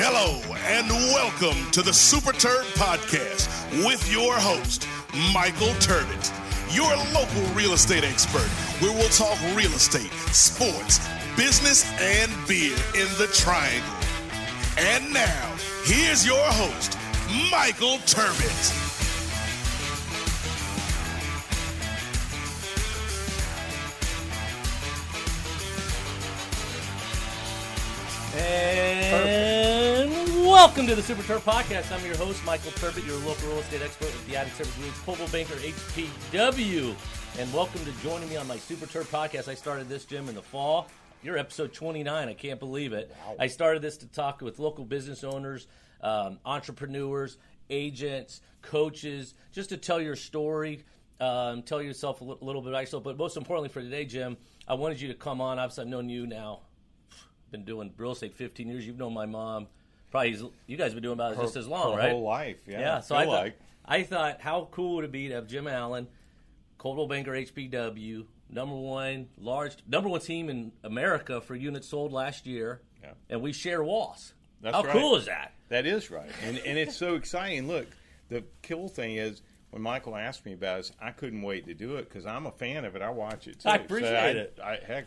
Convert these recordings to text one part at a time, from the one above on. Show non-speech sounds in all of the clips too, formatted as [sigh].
Hello and welcome to the Super Terb Podcast with your host, Michael Turbot, your local real estate expert, where we'll talk real estate, sports, business, and beer in the triangle. And now, here's your host, Michael Turbot. And welcome to the Super Terb Podcast. I'm your host, Michael Turbot, your local real estate expert with the Added Service Group, Coldwell Banker HPW. And welcome to joining me on my Super Terb Podcast. I started this, Jim, in the fall. You're episode 29. I can't believe it. I started this to talk with local business owners, um, entrepreneurs, agents, coaches, just to tell your story, um, tell yourself a little bit about yourself. But most importantly for today, Jim, I wanted you to come on. Obviously, I've known you now been doing real estate 15 years. You've known my mom. Probably you guys have been doing about it just as long, her right? whole life, yeah. Yeah. So I thought, like. I thought, how cool would it be to have Jim Allen, Coldwell Banker HPW, number one large number one team in America for units sold last year, Yeah. and we share walls. That's how right. cool is that? That is right, and and it's so exciting. Look, the cool thing is when Michael asked me about it, I couldn't wait to do it because I'm a fan of it. I watch it. Too. I So appreciate I, it. I, heck,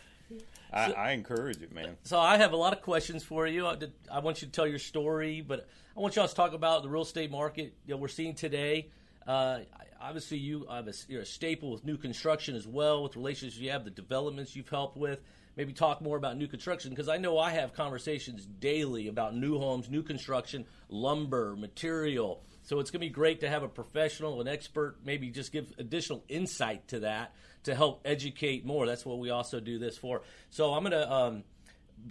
I, I encourage it, man. So I have a lot of questions for you. I, did, I want you to tell your story, but I want y'all to talk about the real estate market that we're seeing today. Uh, obviously, you have a, you're a staple with new construction as well, with relationships you have, the developments you've helped with. Maybe talk more about new construction because I know I have conversations daily about new homes, new construction, lumber, material. So it's going to be great to have a professional, an expert, maybe just give additional insight to that to help educate more. That's what we also do this for. So I'm going to. Um,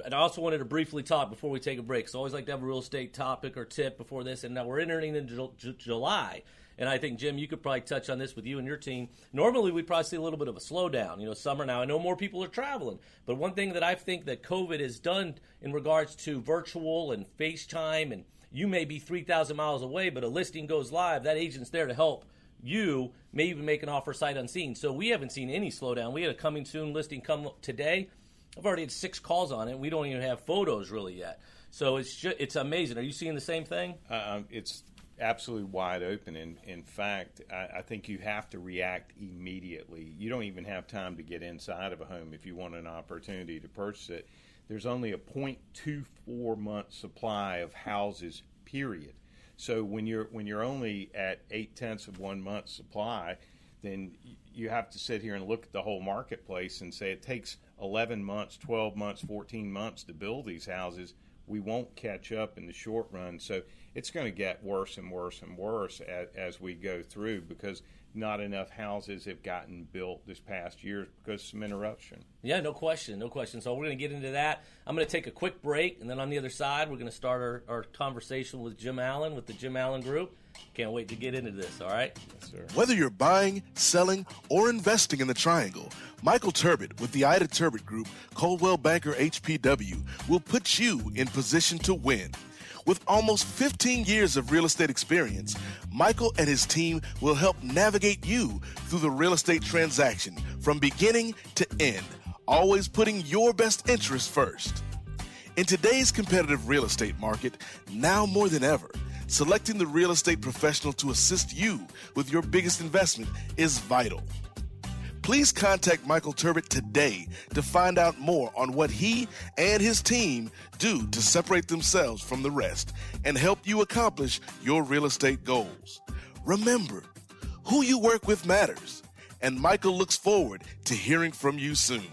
and I also wanted to briefly talk before we take a break. So I always like to have a real estate topic or tip before this. And now we're entering into Ju- Ju- July. And I think, Jim, you could probably touch on this with you and your team. Normally, we'd probably see a little bit of a slowdown, you know, summer now. I know more people are traveling. But one thing that I think that COVID has done in regards to virtual and FaceTime, and you may be 3,000 miles away, but a listing goes live, that agent's there to help you may even make an offer sight unseen. So we haven't seen any slowdown. We had a coming soon listing come today. I've already had six calls on it. We don't even have photos really yet. So it's just, it's amazing. Are you seeing the same thing? Um, it's absolutely wide open. In in fact, I, I think you have to react immediately. You don't even have time to get inside of a home if you want an opportunity to purchase it. There's only a 0.24 month supply of houses. Period. So when you're when you're only at eight tenths of one month supply, then you have to sit here and look at the whole marketplace and say it takes 11 months, 12 months, 14 months to build these houses. We won't catch up in the short run. So it's going to get worse and worse and worse as, as we go through because not enough houses have gotten built this past year because of some interruption. Yeah, no question, no question. So we're going to get into that. I'm going to take a quick break, and then on the other side, we're going to start our, our conversation with Jim Allen with the Jim Allen Group. Can't wait to get into this. All right. Yes, sir. Whether you're buying, selling, or investing in the triangle, Michael Turbot with the Ida Turbot Group, Coldwell Banker HPW, will put you in position to win. With almost 15 years of real estate experience, Michael and his team will help navigate you through the real estate transaction from beginning to end, always putting your best interest first. In today's competitive real estate market, now more than ever, selecting the real estate professional to assist you with your biggest investment is vital. Please contact Michael Turbot today to find out more on what he and his team do to separate themselves from the rest and help you accomplish your real estate goals. Remember, who you work with matters, and Michael looks forward to hearing from you soon.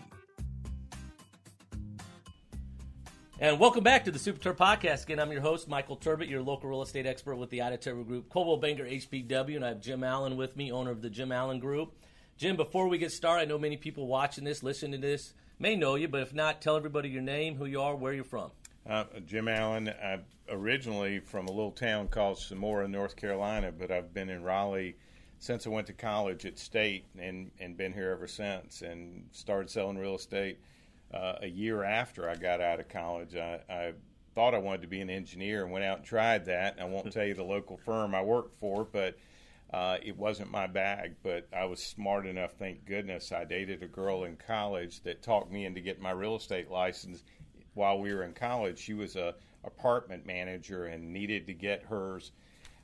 And welcome back to the Super Terb Podcast. Again, I'm your host, Michael Turbot, your local real estate expert with the Turbot Group, Coldwell Banker HPW, and I have Jim Allen with me, owner of the Jim Allen Group. Jim, before we get started, I know many people watching this, listening to this, may know you, but if not, tell everybody your name, who you are, where you're from. Uh, Jim Allen, I'm originally from a little town called Semora, North Carolina, but I've been in Raleigh since I went to college at State and, and been here ever since and started selling real estate uh, a year after I got out of college. I, I thought I wanted to be an engineer and went out and tried that. I won't [laughs] tell you the local firm I worked for, but uh, it wasn't my bag. But I was smart enough, thank goodness. I dated a girl in college that talked me into getting my real estate license while we were in college. She was a apartment manager and needed to get hers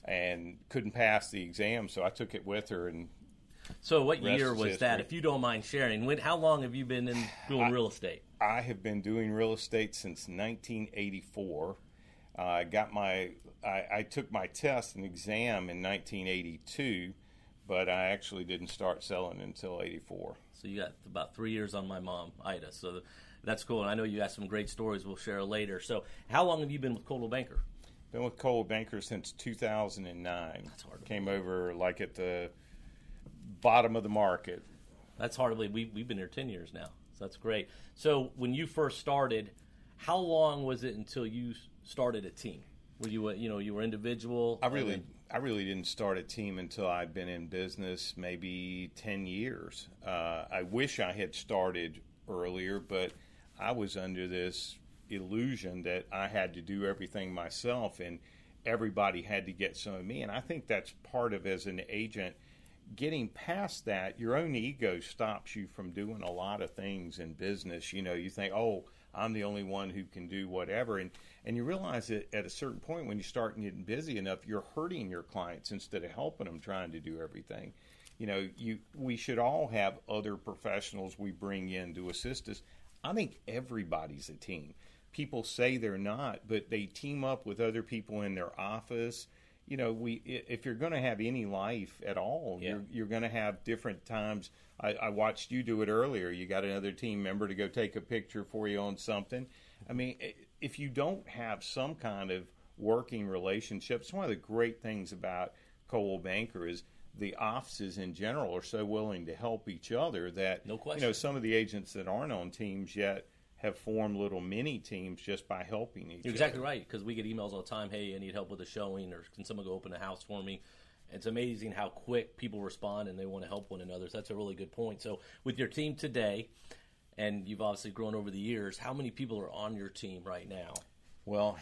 and couldn't pass the exam, so I took it with her and So, what Rest year was that? If you don't mind sharing, when? How long have you been in doing real estate? I have been doing real estate since 1984. Uh, I got my, I, I took my test and exam in 1982, but I actually didn't start selling until 84. So you got about three years on my mom, Ida. So that's cool. And I know you got some great stories we'll share later. So how long have you been with Coldwell Banker? Been with Cold Banker since 2009. That's hard to Came over like at the bottom of the market. That's hardly we we've been here ten years now. So that's great. So when you first started, how long was it until you started a team? Were you a, you know you were individual? I really, then- I really didn't start a team until I'd been in business maybe ten years. Uh, I wish I had started earlier, but I was under this illusion that I had to do everything myself, and everybody had to get some of me. And I think that's part of as an agent getting past that, your own ego stops you from doing a lot of things in business. You know, you think, oh, I'm the only one who can do whatever. And, and you realize that at a certain point when you start getting busy enough, you're hurting your clients instead of helping them trying to do everything. You know, you we should all have other professionals we bring in to assist us. I think everybody's a team. People say they're not, but they team up with other people in their office you know, we if you're going to have any life at all, Yeah. you're you're going to have different times. I, I watched you do it earlier. You got another team member to go take a picture for you on something. I mean, if you don't have some kind of working relationships, one of the great things about Coldwell Banker is the offices in general are so willing to help each other that No you know some of the agents that aren't on teams yet have formed little mini teams just by helping each You're other. exactly right because we get emails all the time. Hey, I need help with a showing, or can someone go open a house for me? It's amazing how quick people respond and they want to help one another. So that's a really good point. So with your team today, and you've obviously grown over the years, how many people are on your team right now? Well,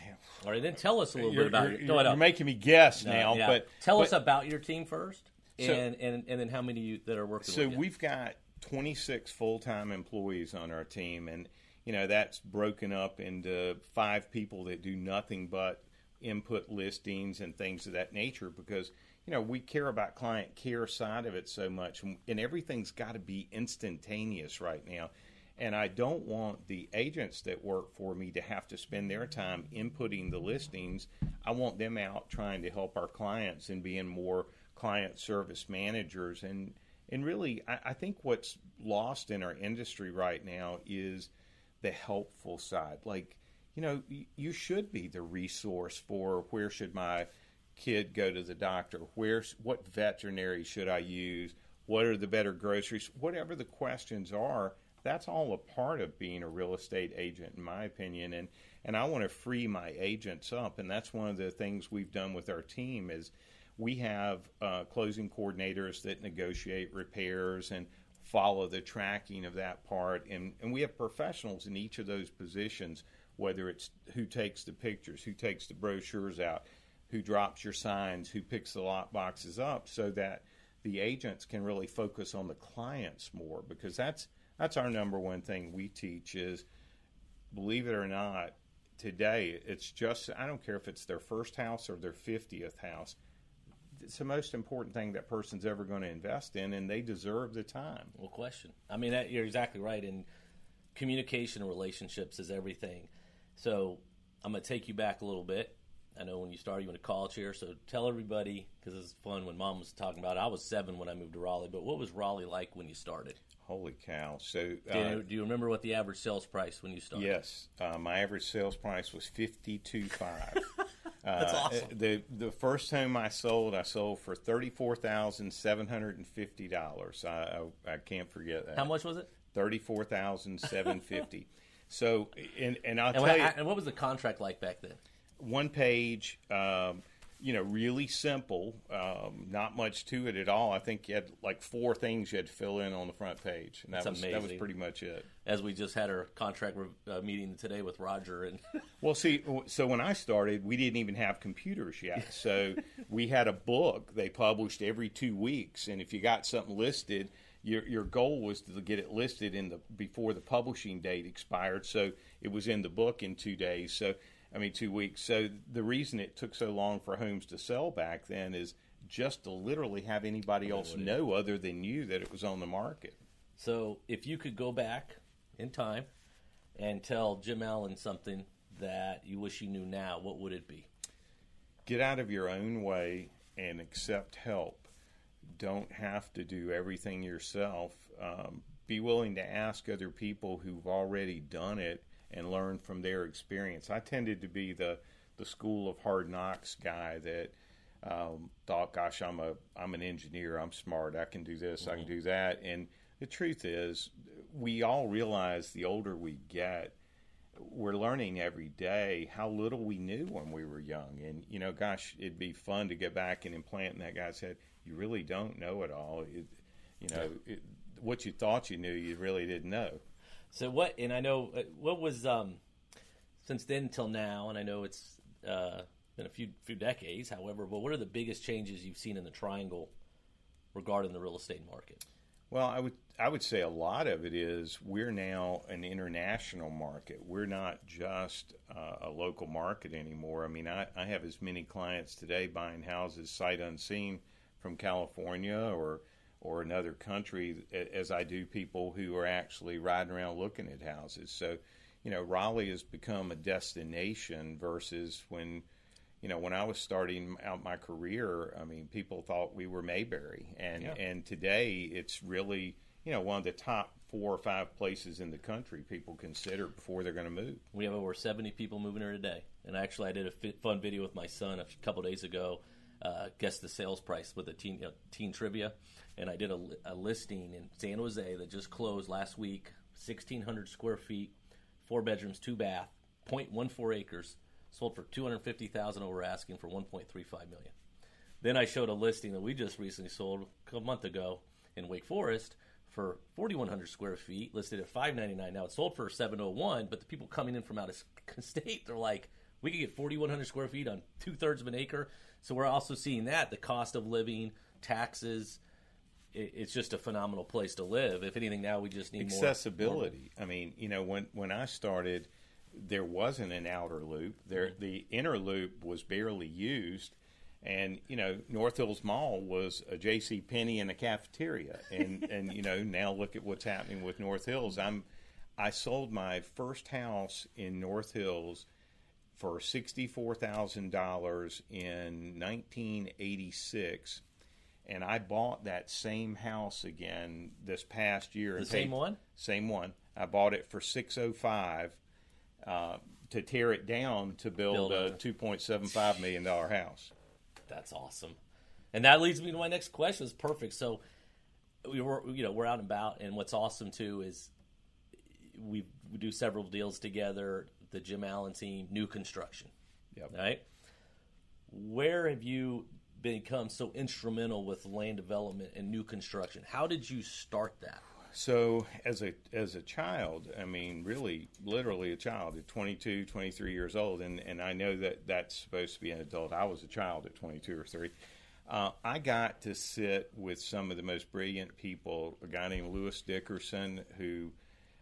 All right, then tell us a little bit about you're- your. Go ahead. you're making me guess now, Yeah. but tell but- us about your team first, So- and, and and then how many you, that are working. So with you. we've got 26 full-time employees on our team, and you know that's broken up into five people that do nothing but input listings and things of that nature because you know we care about client care side of it so much, and everything's got to be instantaneous right now. And I don't want the agents that work for me to have to spend their time inputting the listings. I want them out trying to help our clients and being more client service managers. And and really, I, I think what's lost in our industry right now is the helpful side. Like, you know, you should be the resource for where should my kid go to the doctor? Where's what veterinary should I use? What are the better groceries? Whatever the questions are, that's all a part of being a real estate agent, in my opinion. And and I want to free my agents up, and that's one of the things we've done with our team is we have uh, closing coordinators that negotiate repairs and follow the tracking of that part, and and we have professionals in each of those positions, whether it's who takes the pictures, who takes the brochures out, who drops your signs, who picks the lot boxes up, so that the agents can really focus on the clients more because that's that's our number one thing we teach is believe it or not today it's just i don't care if it's their first house or their 50th house it's the most important thing that person's ever going to invest in and they deserve the time well question. I mean, that, you're exactly right. And communication and relationships is everything. So I'm going to take you back a little bit. I know when you started, you went to college here. So tell everybody, because it's fun when mom was talking about it. I was seven when I moved to Raleigh, but what was Raleigh like when you started? holy cow so Do uh, you, do you remember what the average sales price when you started? Yes, uh, my average sales price was fifty two five. [laughs] That's awesome. The the first home I sold, I sold for thirty four thousand seven hundred and fifty dollars. I, I I can't forget that. How much was it? Thirty four thousand seven fifty. So and and I'll And tell what, you, and what was the contract like back then? One page, um, you know, really simple, um, not much to it at all. I think you had like four things you had to fill in on the front page, and that That's was that was pretty much it. As we just had our contract re- uh, meeting today with Roger, and [laughs] Well, see, so when I started, we didn't even have computers yet. So we had a book they published every two weeks, and if you got something listed, your your goal was to get it listed in the before the publishing date expired. So it was in the book in two days. So I mean two weeks. So the reason it took so long for homes to sell back then is just to literally have anybody else know other than you that it was on the market. So if you could go back in time and tell Jim Allen something that you wish you knew now, what would it be? Get out of your own way and accept help. Don't have to do everything yourself. Um, be willing to ask other people who've already done it and learn from their experience. I tended to be the the school of hard knocks guy that um, thought, "Gosh, I'm a I'm an engineer. I'm smart. I can do this. Mm-hmm. I can do that." And the truth is, we all realize the older we get, we're learning every day how little we knew when we were young. And, you know, gosh, it'd be fun to get back and implant in that guy's head. You really don't know it all. It, you know, it, what you thought you knew, you really didn't know. So what? And I know uh, what was um, since then till now, and I know it's uh, been a few few decades. However, but what are the biggest changes you've seen in the triangle regarding the real estate market? Well, I would I would say a lot of it is we're now an international market. We're not just uh, a local market anymore. I mean, I, I have as many clients today buying houses sight unseen from California or or another country as I do people who are actually riding around looking at houses. So, you know, Raleigh has become a destination versus when you know, when I was starting out my career, I mean, people thought we were Mayberry, and yeah. and today it's really you know one of the top four or five places in the country people consider before they're going to move. We have over seventy people moving here today, and actually, I did a fun video with my son a couple days ago. Uh, guess the sales price with a teen you know, teen trivia, and I did a, a listing in San Jose that just closed last week, sixteen hundred square feet, four bedrooms, two bath, 0.14 acres sold for 250,000 over asking for 1.35 million. Then I showed a listing that we just recently sold a month ago in Wake Forest for 4100 square feet listed at 599 now it's sold for 701 but the people coming in from out of [laughs] state they're like we could get 4100 square feet on two-thirds of an acre so we're also seeing that the cost of living taxes it's just a phenomenal place to live if anything now we just need accessibility more, i mean you know when when i started there wasn't an outer loop. There, mm-hmm. the inner loop was barely used, and you know North Hills Mall was a J.C. Penney and a cafeteria, and [laughs] and you know now look at what's happening with North Hills. I'm I sold my first house in North Hills for sixty four thousand dollars in nineteen eighty six. And I bought that same house again this past year. The same paid, one. Same one. I bought it for six oh five uh, to tear it down to build, build a two point seven five million dollar house. That's awesome, and that leads me to my next question. Is perfect. So we were, you know, we're out and about, and what's awesome too is we we do several deals together. The Jim Allen team, new construction. Yep. Right. Where have you become so instrumental with land development and new construction? How did you start that? so as a as a child, I mean, really, literally a child at 22, 23 years old, and and I know that that's supposed to be an adult. I was a child at 22 or 3. Uh, I got to sit with some of the most brilliant people. A guy named Lewis Dickerson, who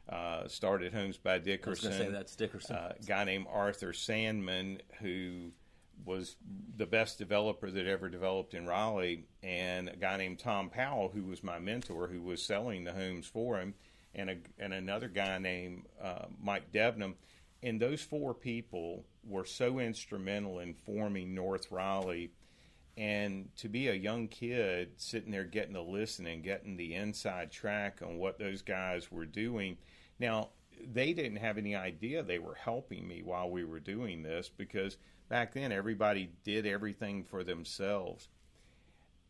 uh, started Homes by Dickerson. I was say that's Dickerson. Uh, a guy named Arthur Sandman, who was the best developer that ever developed in Raleigh, and a guy named Tom Powell, who was my mentor, who was selling the homes for him, and a, and another guy named uh, Mike Devnam. And those four people were so instrumental in forming North Raleigh. And to be a young kid sitting there getting to listen and getting the inside track on what those guys were doing. Now, they didn't have any idea they were helping me while we were doing this because back then everybody did everything for themselves.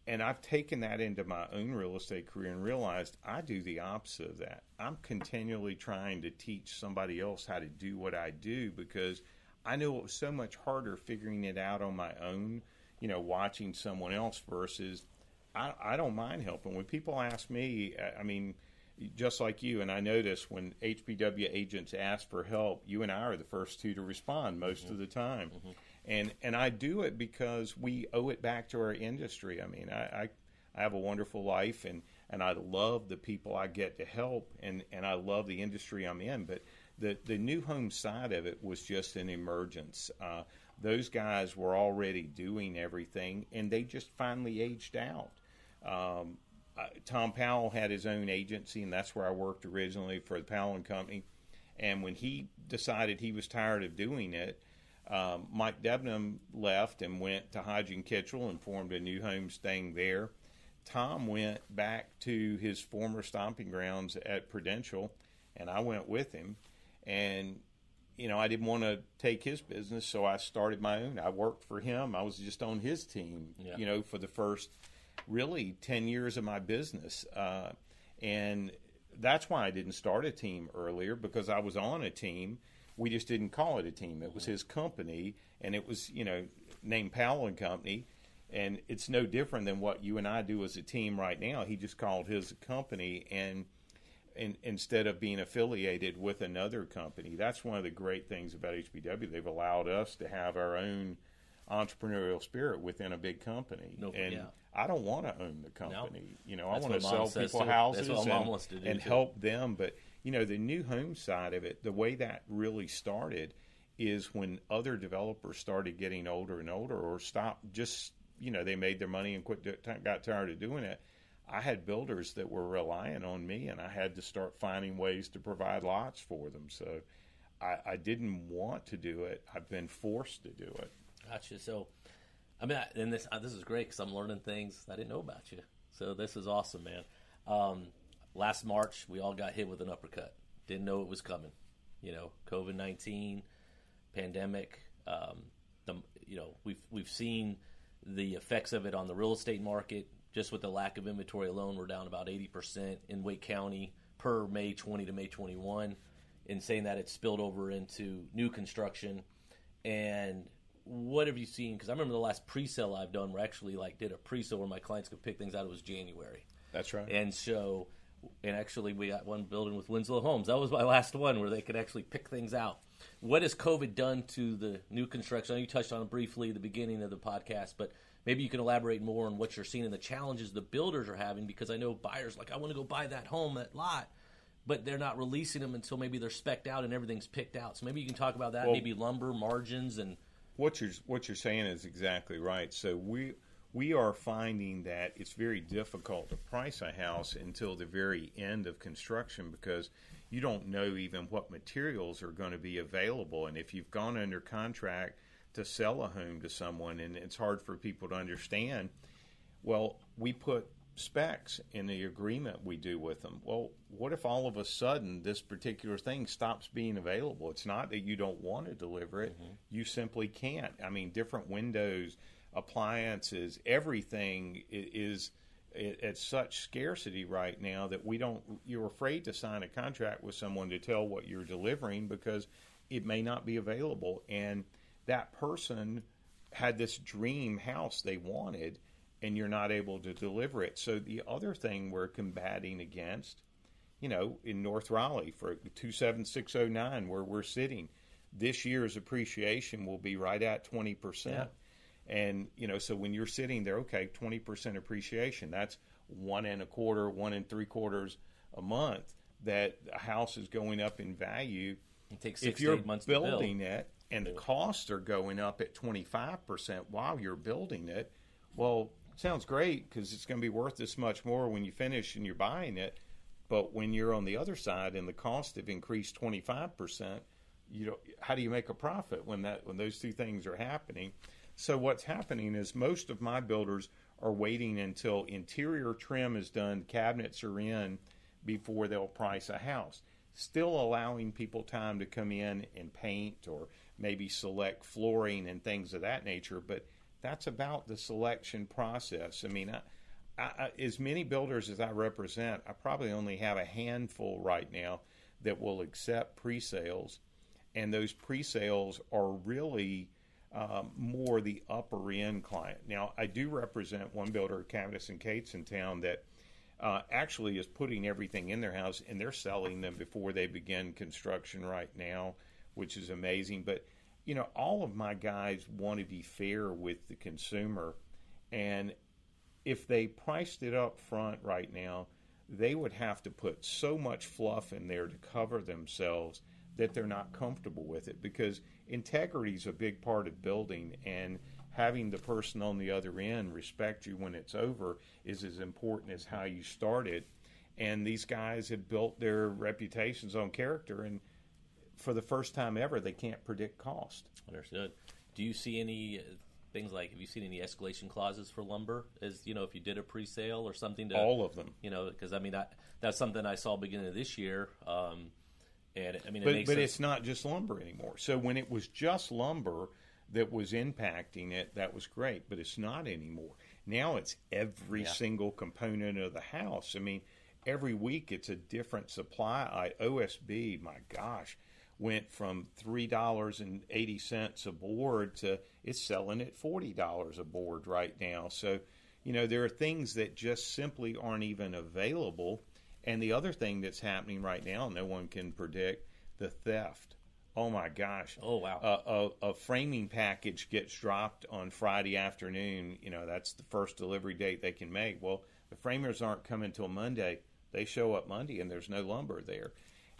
And I've taken that into my own real estate career and realized I do the opposite of that. I'm continually trying to teach somebody else how to do what I do because I knew it was so much harder figuring it out on my own, you know, watching someone else versus I, I don't mind helping. When people ask me, I mean, just like you, and I notice when HPW agents ask for help, you and I are the first two to respond most mm-hmm. of the time. Mm-hmm and and I do it because we owe it back to our industry. I mean, I, I, I have a wonderful life, and and I love the people I get to help, and and I love the industry I'm in. But the the new home side of it was just an emergence. Uh, those guys were already doing everything, and they just finally aged out. Um, uh, Tom Powell had his own agency, and that's where I worked originally for the Powell and Company. And when he decided he was tired of doing it, um, Mike Debenham left and went to Hodge & Kittrell and formed a new home staying there. Tom went back to his former stomping grounds at Prudential, and I went with him. And you know, I didn't want to take his business, so I started my own. I worked for him. I was just on his team, yeah. you know, for the first really 10 years of my business. Uh, and that's why I didn't start a team earlier because I was on a team. We just didn't call it a team. It was his company, and it was, you know, named Powell and Company. And it's no different than what you and I do as a team right now. He just called his company, and – in, instead of being affiliated with another company. That's one of the great things about HPW. They've allowed us to have our own entrepreneurial spirit within a big company. No, and yeah. I don't want to own the company. No. You know, That's I want to sell people too. houses and, and help them. But you know, the new home side of it, the way that really started is when other developers started getting older and older, or stopped. Just you know, they made their money and quit, got tired of doing it I had builders that were relying on me, and I had to start finding ways to provide lots for them. So I, I didn't want to do it. I've been forced to do it. Gotcha. So, I mean, I, and this this is great because I'm learning things I didn't know about you. So this is awesome, man. Um, last March, we all got hit with an uppercut. Didn't know it was coming. You know, COVID nineteen, pandemic. Um, the you know we've we've seen the effects of it on the real estate market just with the lack of inventory alone, we're down about 80% in Wake County per May 20 to May 21. In saying that, it's spilled over into new construction. And what have you seen? Because I remember the last pre-sale I've done, where I actually like did a pre-sale where my clients could pick things out. It was January. That's right. And so, and actually, we got one building with Winslow Homes. That was my [laughs] last one where they could actually pick things out. What has COVID done to the new construction? I know you touched on it briefly at the beginning of the podcast, but maybe you can elaborate more on what you're seeing and the challenges the builders are having because I know buyers like I want to go buy that home, that lot, but they're not releasing them until maybe they're specked out and everything's picked out. So maybe you can talk about that, well, maybe lumber margins and what you're what you're saying is exactly right. So we we are finding that it's very difficult to price a house until the very end of construction because you don't know even what materials are going to be available and if you've gone under contract to sell a home to someone, and it's hard for people to understand. Well, we put specs in the agreement we do with them. Well, what if all of a sudden this particular thing stops being available? It's not that you don't want to deliver it, mm-hmm. you simply can't. I mean, different windows, appliances, everything is at such scarcity right now that we don't you're afraid to sign a contract with someone to tell what you're delivering because it may not be available and that person had this dream house they wanted and you're not able to deliver it. So the other thing we're combating against, you know, in North Raleigh for 27609 where we're sitting, this year's appreciation will be right at 20%. Yeah. And, you know, so when you're sitting there, okay, 20% appreciation, that's one and a quarter, one and three quarters a month that a house is going up in value. It takes six if you're months building it and the costs are going up at 25% while you're building it, well, sounds great because it's going to be worth this much more when you finish and you're buying it. But when you're on the other side and the costs have increased 25%, you know, how do you make a profit when that when those two things are happening? So what's happening is most of my builders are waiting until interior trim is done, cabinets are in before they'll price a house. Still allowing people time to come in and paint or maybe select flooring and things of that nature, but that's about the selection process. I mean, I, I, as many builders as I represent, I probably only have a handful right now that will accept pre sales, and those pre sales are really um, more the upper end client. Now, I do represent one builder, Cavness and Cates, in town that uh, actually is putting everything in their house and they're selling them before they begin construction right now which is amazing. But you know, all of my guys want to be fair with the consumer, and if they priced it up front right now, they would have to put so much fluff in there to cover themselves that they're not comfortable with it because integrity is a big part of building and having the person on the other end respect you when it's over is as important as how you started and these guys have built their reputations on character and for the first time ever they can't predict cost Understood. Do you see any uh, things like have you seen any escalation clauses for lumber? As you know, if you did a pre-sale or something to all of them you know, because I mean I, that's something I saw beginning of this year. Um, and I mean, it but makes but sense. it's not just lumber anymore. So when it was just lumber that was impacting it, that was great. But it's not anymore. Now it's every Yeah. single component of the house. I mean, every week it's a different supply. I, OSB, my gosh, went from three dollars and eighty cents a board to it's selling at forty dollars a board right now. So you know there are things that just simply aren't even available. And the other thing that's happening right now, no one can predict the theft. Oh my gosh! Oh, wow. A, a, a framing package gets dropped on Friday afternoon. You know that's the first delivery date they can make. Well, the framers aren't coming till Monday. They show up Monday and there's no lumber there.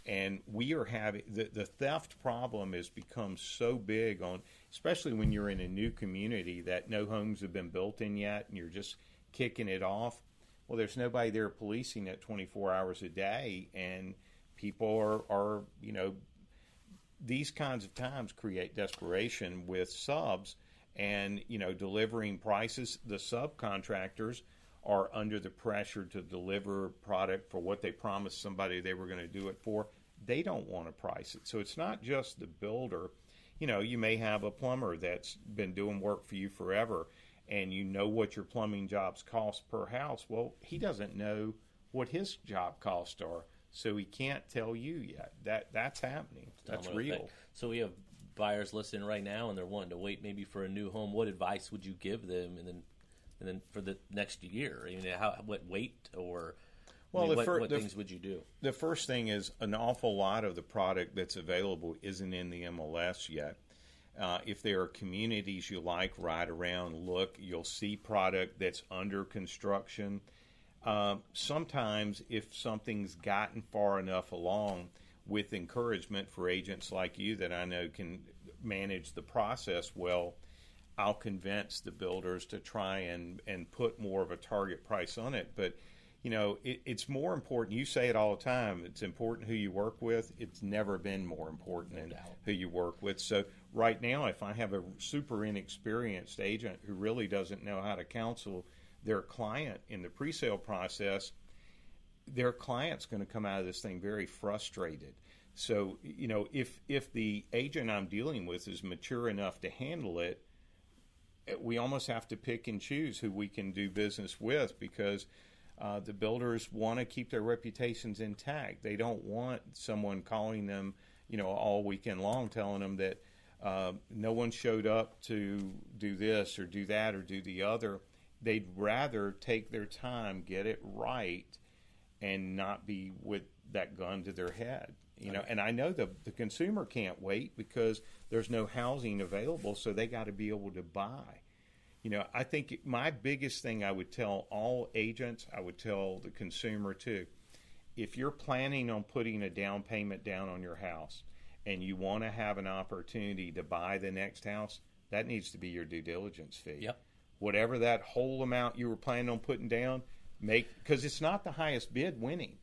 And we are having the, the theft problem has become so big on, especially when you're in a new community that no homes have been built in yet, and you're just kicking it off well, there's nobody there policing it 24 hours a day, and people are, are you know, these kinds of times create desperation with subs, and you know, delivering prices. The subcontractors are under the pressure to deliver product for what they promised somebody they were going to do it for. They don't want to price it, so it's not just the builder. You know, you may have a plumber that's been doing work for you forever and you know what your plumbing jobs cost per house. Well, he doesn't know what his job costs are, so he can't tell you yet. That that's happening. That's real. effect. So we have buyers listening right now, and they're wanting to wait maybe for a new home. What advice would you give them, and then and then for the next year? I mean, how what weight or I Well, mean, the what, fir- what things would you do? The first thing is an awful lot of the product that's available isn't in the MLS yet. Uh, if there are communities you like, ride around, look, you'll see product that's under construction. Um, sometimes, if something's gotten far enough along, with encouragement for agents like you that I know can manage the process well, I'll convince the builders to try and, and put more of a target price on it. But you know, it, it's more important. You say it all the time. It's important who you work with. It's never been more important than doubt. who you work with. So right now, if I have a super inexperienced agent who really doesn't know how to counsel their client in the pre-sale process, their client's going to come out of this thing very frustrated. So you know, if if the agent I'm dealing with is mature enough to handle it, we almost have to pick and choose who we can do business with because uh, the builders want to keep their reputations intact. They don't want someone calling them, you know, all weekend long, telling them that uh, no one showed up to do this or do that or do the other. They'd rather take their time, get it right, and not be with that gun to their head. You know, and I know the the consumer can't wait because there's no housing available, so they got to be able to buy. You know, I think my biggest thing I would tell all agents, I would tell the consumer too, if you're planning on putting a down payment down on your house and you want to have an opportunity to buy the next house, that needs to be your due diligence fee. Yep. Whatever that whole amount you were planning on putting down, make because it's not the highest bid winning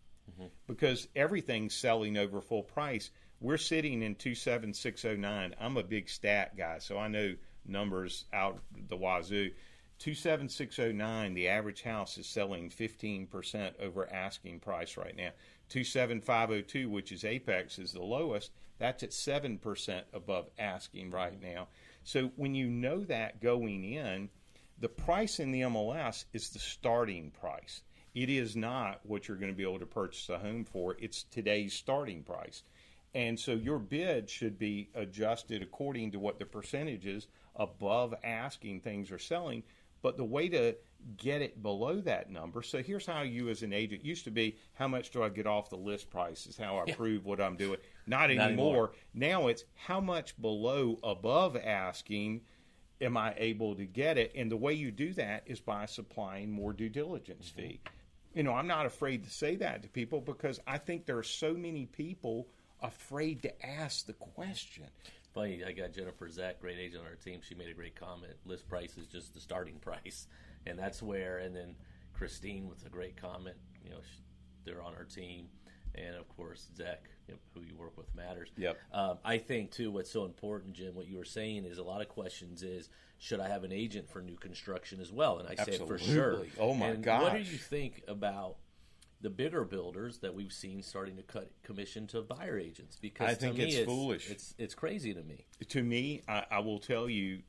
because everything's selling over full price. We're sitting in 27609. I'm a big stat guy, so I know numbers out the wazoo. 27609, the average house is selling 15% over asking price right now. 27502, which is Apex, is the lowest. That's at 7% above asking right mm-hmm. now. So when you know that going in, the price in the MLS is the starting price. It is not what you're going to be able to purchase a home for. It's today's starting price. And so your bid should be adjusted according to what the percentages above asking things are selling. But the way to get it below that number, so here's how you as an agent used to be how much do I get off the list price is how I prove what I'm doing. Not anymore. anymore. Now it's how much below above asking am I able to get it? And the way you do that is by supplying more due diligence mm-hmm. fee. You know, I'm not afraid to say that to people because I think there are so many people afraid to ask the question. Funny, I got Jennifer Zach, great agent on our team. She made a great comment. List price is just the starting [laughs] price, and that's where. And then Christine with a great comment. You know, she, they're on our team, and of course Zach, you know, who you work with matters. Yep. Um, I think too, what's so important, Jim, what you were saying is a lot of questions is should I have an agent for new construction as well? And I say for sure. Oh, my god! What do you think about? The bigger builders that we've seen starting to cut commission to buyer agents because I think me it's foolish. It's it's crazy to me. to me, I, I will tell you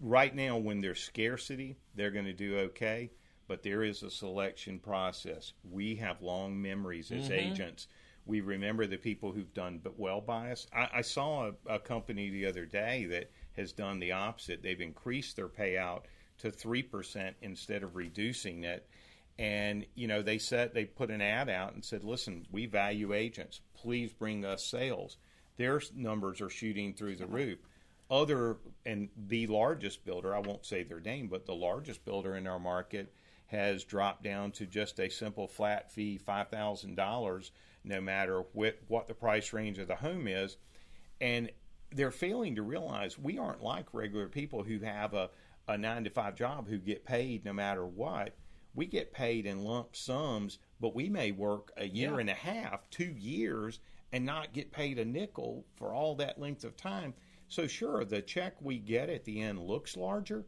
right now when there's scarcity, they're going to do okay. But there is a selection process. We have long memories as mm-hmm. agents. We remember the people who've done but well by us. I, I saw a, a company the other day that has done the opposite. They've increased their payout to three percent instead of reducing it. And you know they said they put an ad out and said, "Listen, we value agents. Please bring us sales." Their numbers are shooting through the uh-huh. roof. Other and the largest builder, I won't say their name, but the largest builder in our market has dropped down to just a simple flat fee, five thousand dollars, no matter what what the price range of the home is, and they're failing to realize we aren't like regular people who have a, a nine to five job who get paid no matter what. We get paid in lump sums, but we may work a year Yeah. and a half, two years, and not get paid a nickel for all that length of time. So, sure, the check we get at the end looks larger,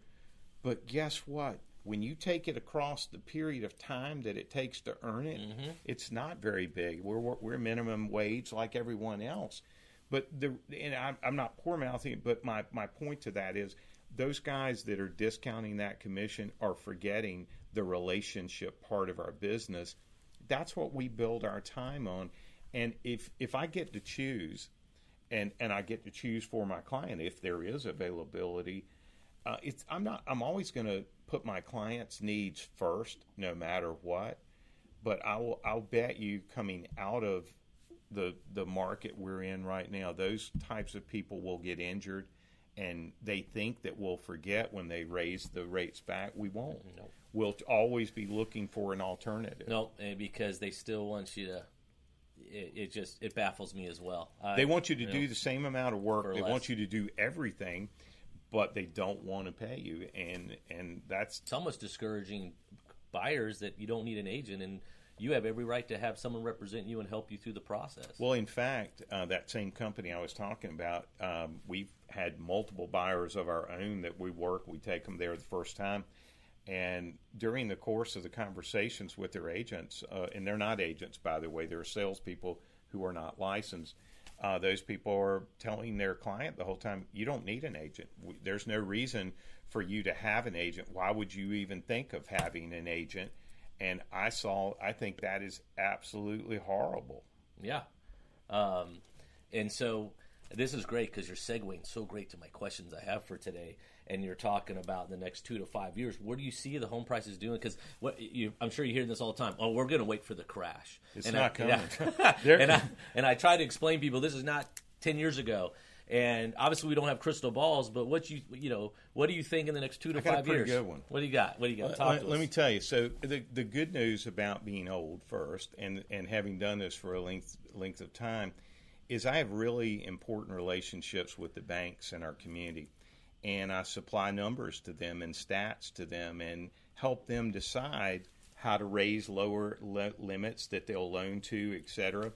but guess what? When you take it across the period of time that it takes to earn it, mm-hmm. it's not very big. We're we're minimum wage like everyone else. But the and I'm, I'm not poor mouthing, but my my point to that is those guys that are discounting that commission are forgetting the relationship part of our business. That's what we build our time on. And if if I get to choose, and and I get to choose for my client if there is availability. Uh, it's I'm not I'm always going to put my client's needs first, no matter what. But I will I'll bet you coming out of the the market we're in right now, those types of people will get injured, and they think that we'll forget when they raise the rates back. We won't. No. We'll always be looking for an alternative. No, and because they still want you to. It, it just it baffles me as well. I- They want you to know, do the same amount of work. They less. want you to do everything, but they don't want to pay you, and and that's It's almost discouraging buyers that you don't need an agent and you have every right to have someone represent you and help you through the process. well. In fact, uh, that same company I was talking about, um, we've had multiple buyers of our own that we work. We take them there the first time, and during the course of the conversations with their agents, uh, and they're not agents, by the way, they're salespeople who are not licensed. Uh, those people are telling their client the whole time, "You don't need an agent. There's no reason for you to have an agent. Why would you even think of having an agent?" And I saw, I think that is absolutely horrible. Yeah. Um, and so this is great because you're segueing so great to my questions I have for today. And you're talking about the next two to five years. Where do you see the home prices doing? Because what you, I'm sure you hear this all the time. Oh, we're going to wait for the crash. It's and not I, coming. [laughs] [laughs] They're- and I and I try to explain people this is not ten years ago. And obviously we don't have crystal balls, but what you you know what do you think in the next two to I five pretty years? good one. What do you got? What do you got? Let, Talk let- to let me tell you. So the the good news about being old first, and and having done this for a length length of time, is I have really important relationships with the banks in our community, and I supply numbers to them and stats to them, and help them decide how to raise lower li- limits that they'll loan to, et cetera.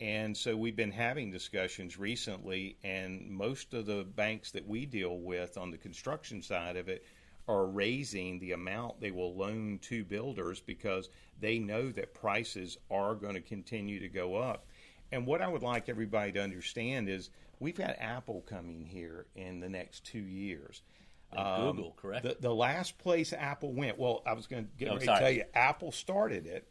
And so we've been having discussions recently, and most of the banks that we deal with on the construction side of it are raising the amount they will loan to builders because they know that prices are going to continue to go up. And what I would like everybody to understand is we've got Apple coming here in the next two years. And Google, correct? The, the last place Apple went, well, I was going to tell you, Apple started it.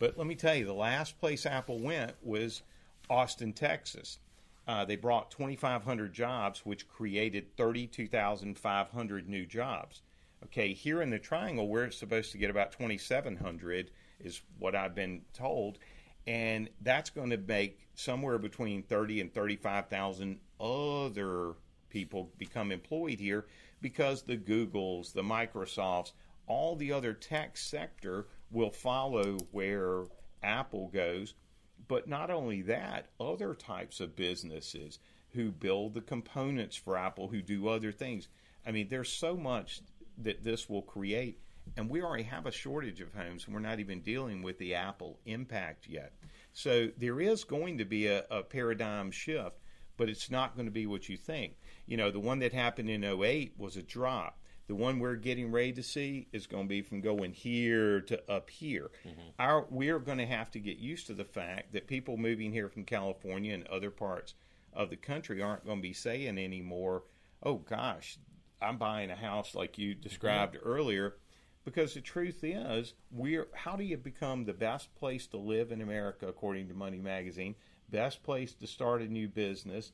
But let me tell you, the last place Apple went was Austin, Texas. Uh, they brought 2,500 jobs, which created 32,500 new jobs. Okay, here in the Triangle, we're supposed to get about 2,700, is what I've been told, and that's going to make somewhere between 30 and 35,000 other people become employed here because the Googles, the Microsofts, all the other tech sector will follow where Apple goes. But not only that, other types of businesses who build the components for Apple, who do other things. I mean, there's so much that this will create. And we already have a shortage of homes, we're not even dealing with the Apple impact yet. So there is going to be a, a paradigm shift, but it's not going to be what you think. You know, the one that happened in 08 was a drop. The one we're getting ready to see is going to be from going here to up here. Mm-hmm. Our, we're going to have to get used to the fact that people moving here from California and other parts of the country aren't going to be saying anymore, oh gosh, I'm buying a house like you described mm-hmm. earlier because the truth is we're how do you become the best place to live in America according to Money Magazine? Best place to start a new business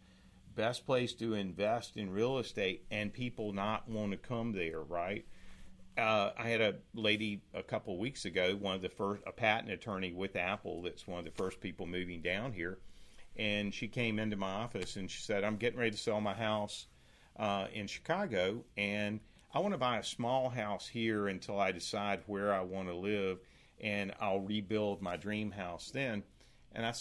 best place to invest in real estate and people not want to come there right? Uh, I had a lady a couple weeks ago one of the first a patent attorney with Apple that's one of the first people moving down here and she came into my office and she said I'm getting ready to sell my house uh, in Chicago, and I want to buy a small house here until I decide where I want to live, and I'll rebuild my dream house then. And I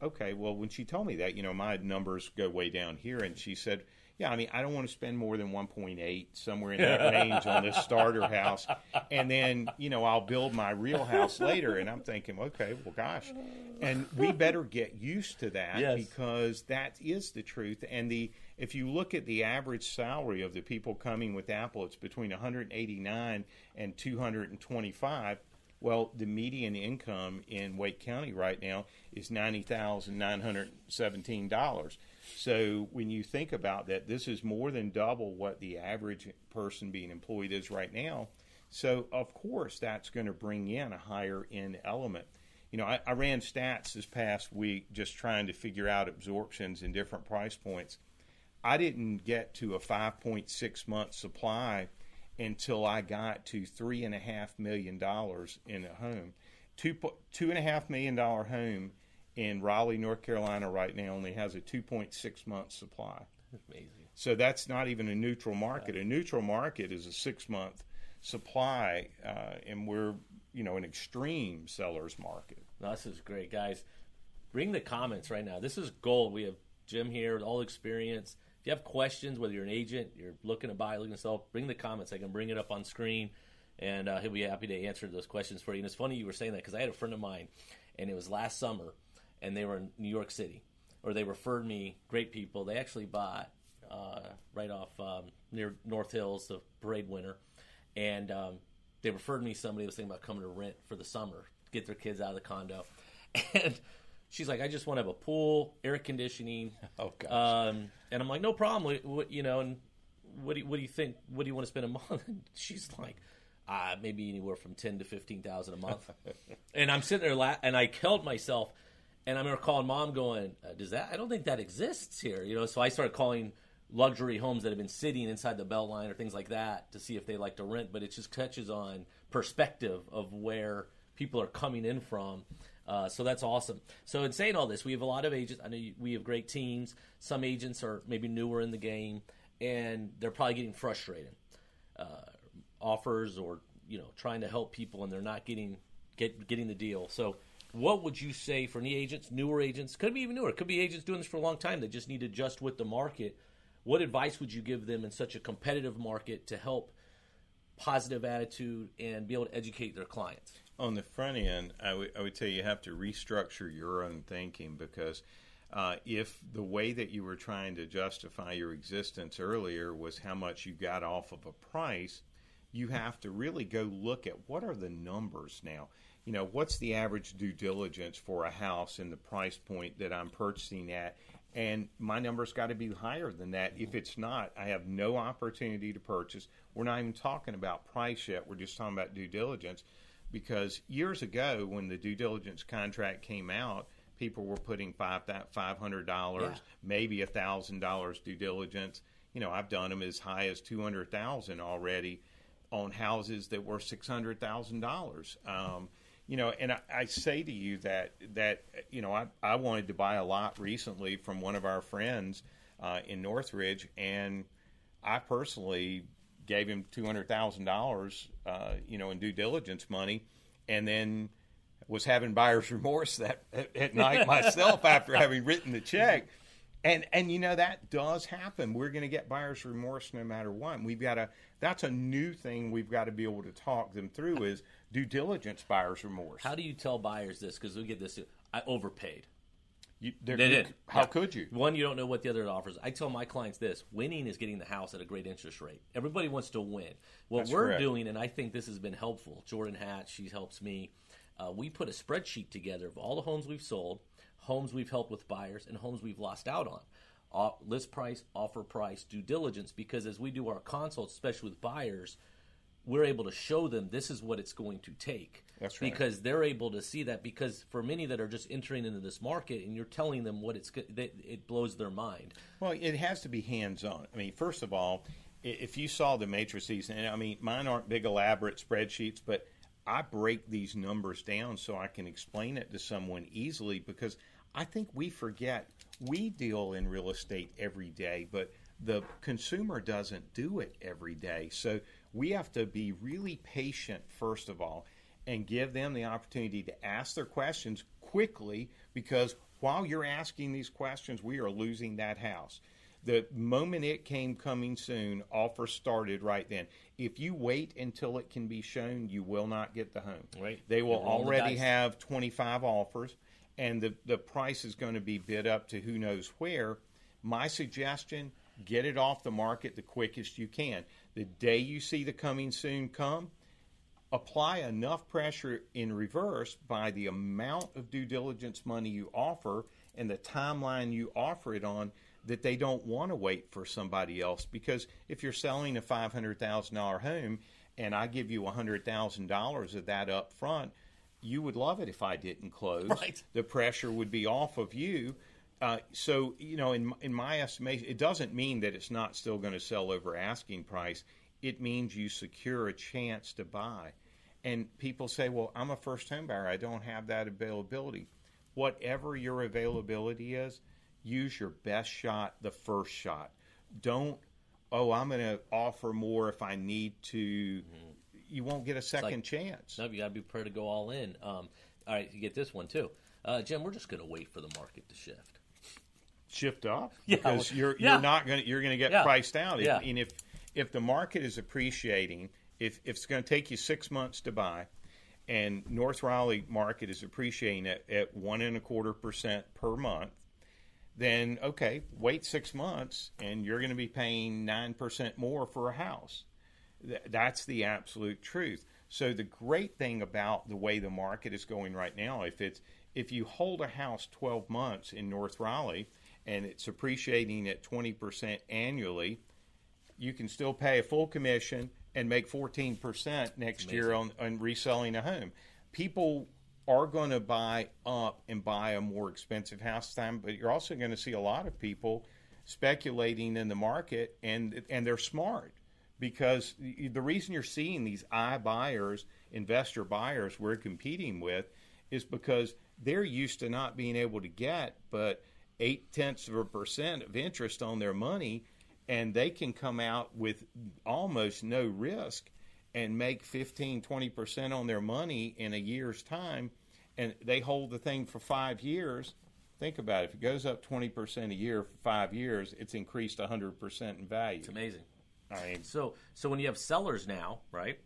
okay, well, when she told me that, you know, my numbers go way down here, and she said, yeah, I mean, I don't want to spend more than 1.8 somewhere in that range on this starter house, and then you know I'll build my real house later. And I'm thinking, okay, well, gosh, and we better get used to that yes. because that is the truth. And the if you look at the average salary of the people coming with Apple, it's between 189 and 225. Well, the median income in Wake County right now is ninety thousand nine hundred seventeen dollars. So when you think about that, this is more than double what the average person being employed is right now. So of course that's going to bring in a higher end element. You know, I, I ran stats this past week just trying to figure out absorptions in different price points. I didn't get to a 5.6 month supply until I got to three and a half million dollars in a home. Two two and a half million dollar home in Raleigh, North Carolina, right now only has a 2.6 month supply. Amazing. So that's not even a neutral market. A neutral market is a six month supply, uh, and we're you know an extreme seller's market. No, this is great, guys. Bring the comments right now. This is gold. We have Jim here with all experience you have questions, whether you're an agent, you're looking to buy, looking to sell, bring the comments. I can bring it up on screen, and uh, he'll be happy to answer those questions for you. And it's funny you were saying that because I had a friend of mine, and it was last summer, and they were in New York City, or they referred me. Great people. They actually bought uh, right off um, near North Hills, the parade winner, and um, they referred me somebody was thinking about coming to rent for the summer, get their kids out of the condo, [laughs] and she's like, I just want to have a pool, air conditioning. [laughs] Oh gosh. Um, and I'm like, no problem. What, what, you know, and what do you, what do you think? What do you want to spend a month? [laughs] And she's like, uh, maybe anywhere from ten to fifteen thousand a month. [laughs] and I'm sitting there, la- and I killed myself. And I remember calling mom, going, uh, "Does that? I don't think that exists here." You know, so I started calling luxury homes that have been sitting inside the Beltline or things like that to see if they like to rent. But it just touches on perspective of where people are coming in from. Uh, so that's awesome. So in saying all this, we have a lot of agents. I know we have great teams. Some agents are maybe newer in the game, and they're probably getting frustrated. Uh, offers or you know trying to help people, and they're not getting get getting the deal. So what would you say for any agents, newer agents, could be even newer, could be agents doing this for a long time that just need to adjust with the market. What advice would you give them in such a competitive market to help positive attitude and be able to educate their clients? On the front end, I would, I would tell you, you have to restructure your own thinking because uh, if the way that you were trying to justify your existence earlier was how much you got off of a price, you have to really go look at what are the numbers now. You know, what's the average due diligence for a house in the price point that I'm purchasing at? And my number's got to be higher than that. If it's not, I have no opportunity to purchase. We're not even talking about price yet. We're just talking about due diligence because years ago when the due diligence contract came out, people were putting five five hundred dollars, yeah. maybe a thousand dollars due diligence. You know, I've done them as high as two hundred thousand already on houses that were six hundred thousand um, dollars. You know, and I, I, say to you that that you know I, I wanted to buy a lot recently from one of our friends uh, in Northridge, and I personally gave him two hundred thousand uh, dollars, you know, in due diligence money, and then was having buyer's [laughs] remorse that at, night myself after having written the check. And and you know that does happen. We're going to get buyer's remorse no matter what. We've got to. That's a new thing we've got to be able to talk them through. Is due diligence buyer's remorse. How do you tell buyers this? Because we get this. I overpaid. You, They did. How Yeah. could you? One, you don't know what the other offers. I tell my clients this: winning is getting the house at a great interest rate. Everybody wants to win. What That's we're correct. doing, and I think this has been helpful. Jordan Hatch, she helps me. Uh, we put a spreadsheet together of all the homes we've sold, homes we've helped with buyers, and homes we've lost out on. List price, offer price, due diligence. Because as we do our consults, especially with buyers, we're able to show them this is what it's going to take. That's right. Because they're able to see that. Because for many that are just entering into this market, and you're telling them what it's, it blows their mind. Well, it has to be hands on. I mean, first of all, if you saw the matrices, and I mean, mine aren't big, elaborate spreadsheets, but I break these numbers down so I can explain it to someone easily because I think we forget we deal in real estate every day, but the consumer doesn't do it every day. So we have to be really patient, first of all, and give them the opportunity to ask their questions quickly because while you're asking these questions, we are losing that house. The moment it came coming soon, offer started right then. If you wait until it can be shown, you will not get the home. Right. They will You're the already have 25 offers, and the, the price is going to be bid up to who knows where. My suggestion get it off the market the quickest you can. The day you see the coming soon come, apply enough pressure in reverse by the amount of due diligence money you offer and the timeline you offer it on that they don't want to wait for somebody else because if you're selling a $500,000 home and I give you $100,000 of that up front you would love it if I didn't close Right. the pressure would be off of you uh, so you know in, in my estimation it doesn't mean that it's not still going to sell over asking price it means you secure a chance to buy. And people say, well, I'm a first home buyer. I don't have that availability. Whatever your availability is, use your best shot the first shot. Don't, oh, I'm going to offer more if I need to. You won't get a second chance. No, you got to be prepared to go all in. Um, all right, you get this one too, uh, Jim. We're just going to wait for the market to shift. Shift up [laughs] because well, you're you're not going to you're going to get Yeah. priced out. Yeah. And if if the market is appreciating, if, if it's going to take you six months to buy, and North Raleigh market is appreciating at, at one and a quarter percent per month, then okay, wait six months and you're going to be paying nine percent more for a house. Th- That's the absolute truth. So the great thing about the way the market is going right now, if it's if you hold a house 12 months in North Raleigh and it's appreciating at 20% annually, you can still pay a full commission and make 14% next year on, on reselling a home. People are going to buy up and buy a more expensive house time, but you're also going to see a lot of people speculating in the market and and they're smart because the the reason you're seeing these I buyers, investor buyers we're competing with is because they're used to not being able to get but eight tenths of a percent of interest on their money and they can come out with almost no risk and make 15 20% on their money in a year's time and they hold the thing for 5 years think about it if it goes up 20% a year for 5 years it's increased 100% in value It's amazing. I mean, So, so when you have sellers now, right?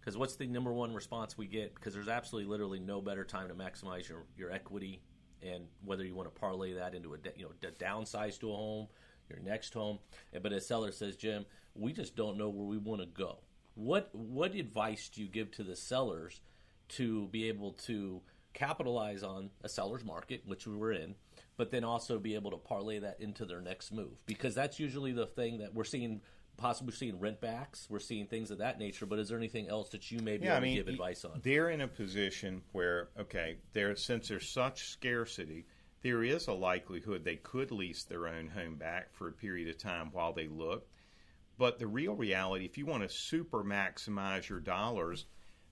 Because what's the number one response we get? Because there's absolutely, literally no better time to maximize your, your equity and whether you want to parlay that into a you know downsize to a home, your next home. But a seller says, Jim, we just don't know where we want to go. What what advice do you give to the sellers to be able to capitalize on a seller's market, which we were in, but then also be able to parlay that into their next move? Because that's usually the thing that we're seeing possibly seeing rent backs. We're seeing things of that nature. But is there anything else that you may be yeah, I able mean, to give advice on? They're in a position where, okay, there since there's such scarcity, there is a likelihood they could lease their own home back for a period of time while they look. But the real reality, if you want to super maximize your dollars,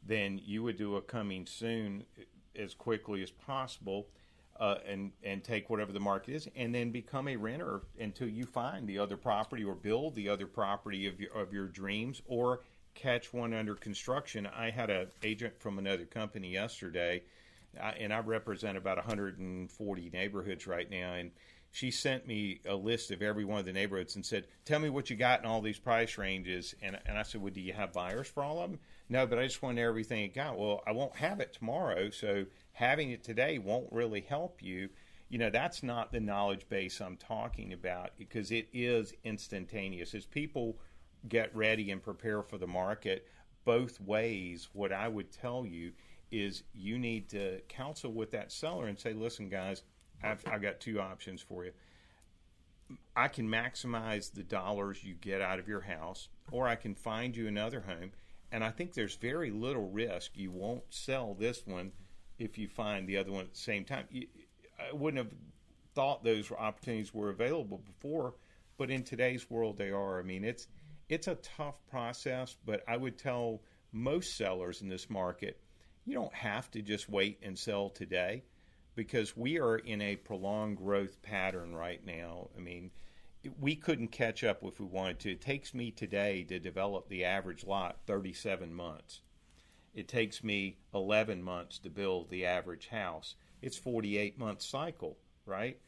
then you would do a coming soon as quickly as possible. Uh, and and take whatever the market is, and then become a renter until you find the other property or build the other property of your of your dreams, or catch one under construction. I had an agent from another company yesterday, and I represent about 140 neighborhoods right now, and she sent me a list of every one of the neighborhoods and said, "Tell me what you got in all these price ranges." And and I said, "Well, do you have buyers for all of them?" No, but I just want everything it got. Well, I won't have it tomorrow, so having it today won't really help you. You know, that's not the knowledge base I'm talking about because it is instantaneous. As people get ready and prepare for the market, both ways, what I would tell you is you need to counsel with that seller and say, listen, guys, I've, I've got two options for you. I can maximize the dollars you get out of your house, or I can find you another home. And I think there's very little risk you won't sell this one if you find the other one at the same time. You, I wouldn't have thought those opportunities were available before, but in today's world, they are. I mean, it's it's a tough process, but I would tell most sellers in this market, you don't have to just wait and sell today because we are in a prolonged growth pattern right now. I mean, we couldn't catch up if we wanted to. It takes me today to develop the average lot 37 months. It takes me 11 months to build the average house. It's 48 month cycle, right?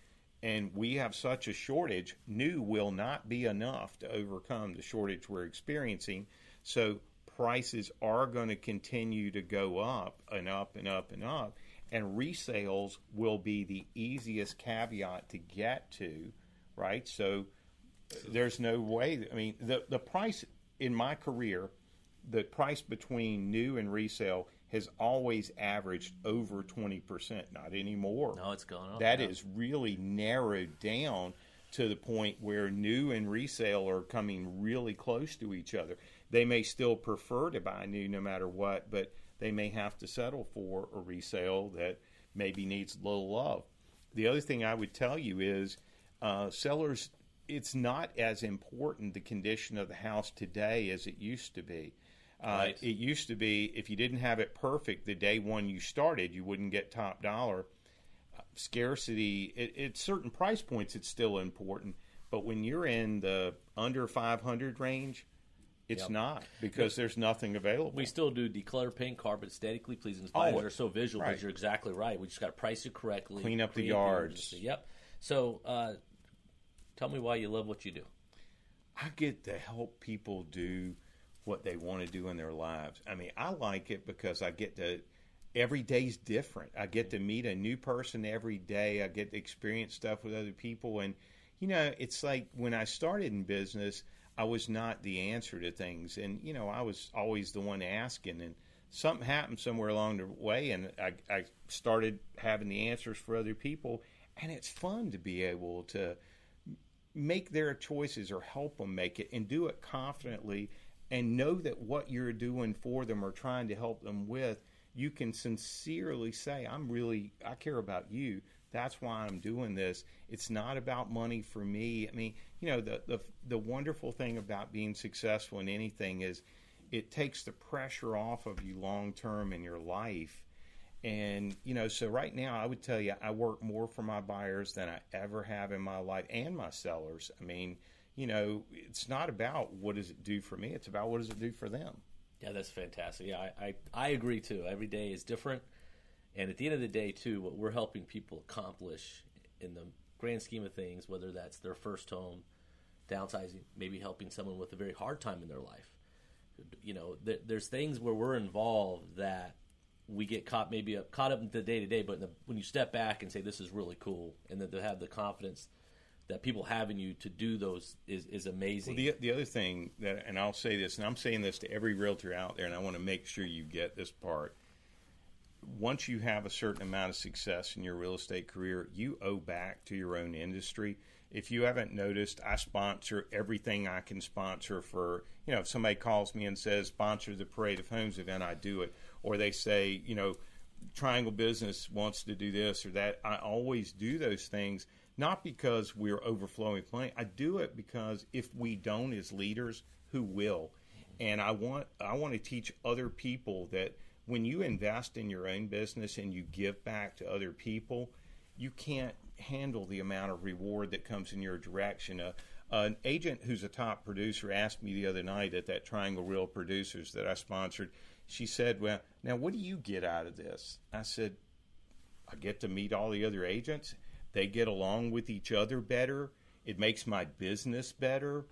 And we have such a shortage, new will not be enough to overcome the shortage we're experiencing. So prices are going to continue to go up and up and up and up and resales will be the easiest caveat to get to, right? So there's no way. I mean, the the price in my career, the price between new and resale has always averaged over 20%, not anymore. No, it's gone up. That is really narrowed down to the point where new and resale are coming really close to each other. They may still prefer to buy new no matter what, but they may have to settle for a resale that maybe needs a little love. The other thing I would tell you is uh, sellers, it's not as important the condition of the house today as it used to be. Uh, right. It used to be if you didn't have it perfect the day one you started, you wouldn't get top dollar. Uh, scarcity, at certain price points, it's still important. But when you're in the under 500 range, it's yep. not because there's nothing available. We still do declutter paint, carpet, aesthetically pleasing. Buyers oh, are so visual, right. but you're exactly right. We just got to price it correctly. Clean up the yards. Yep. So, uh, tell me why you love what you do. I get to help people do what they want to do in their lives. I mean, I like it because I get to. Every day's different. I get to meet a new person every day. I get to experience stuff with other people, and you know, it's like when I started in business. I was not the answer to things, and you know, I was always the one asking, and something happened somewhere along the way, and I, I started having the answers for other people, and it's fun to be able to make their choices or help them make it, and do it confidently, and know that what you're doing for them or trying to help them with, you can sincerely say, "I'm really, I care about you." That's why I'm doing this. It's not about money for me. I mean, you know, the the the wonderful thing about being successful in anything is it takes the pressure off of you long term in your life. And you know, so right now I would tell you I work more for my buyers than I ever have in my life and my sellers. I mean, you know, it's not about what does it do for me; it's about what does it do for them. Yeah, that's fantastic. Yeah, I, I, I agree too. Every day is different. And at the end of the day, too, what we're helping people accomplish in the grand scheme of things, whether that's their first home, downsizing, maybe helping someone with a very hard time in their life. You know, th- there's things where we're involved that we get caught maybe up, caught up in the day to day, but the, when you step back and say this is really cool, and then to have the confidence that people have in you to do those is, is amazing. Well, the the other thing that, and I'll say this, and I'm saying this to every realtor out there, and I want to make sure you get this part once you have a certain amount of success in your real estate career, you owe back to your own industry. If you haven't noticed, I sponsor everything I can sponsor for, you know, if somebody calls me and says, sponsor the Parade of Homes event, I do it. Or they say, you know, Triangle Business wants to do this or that. I always do those things, not because we're overflowing money. I do it because if we don't as leaders, who will? And I want I want to teach other people that – when you invest in your own business and you give back to other people, you can't handle the amount of reward that comes in your direction. A, An agent who's a top producer asked me the other night at that Triangle Real Producers that I sponsored. She said, "Well, now what do you get out of this?" I said, "I get to meet all the other agents. They get along with each other better. It makes my business better."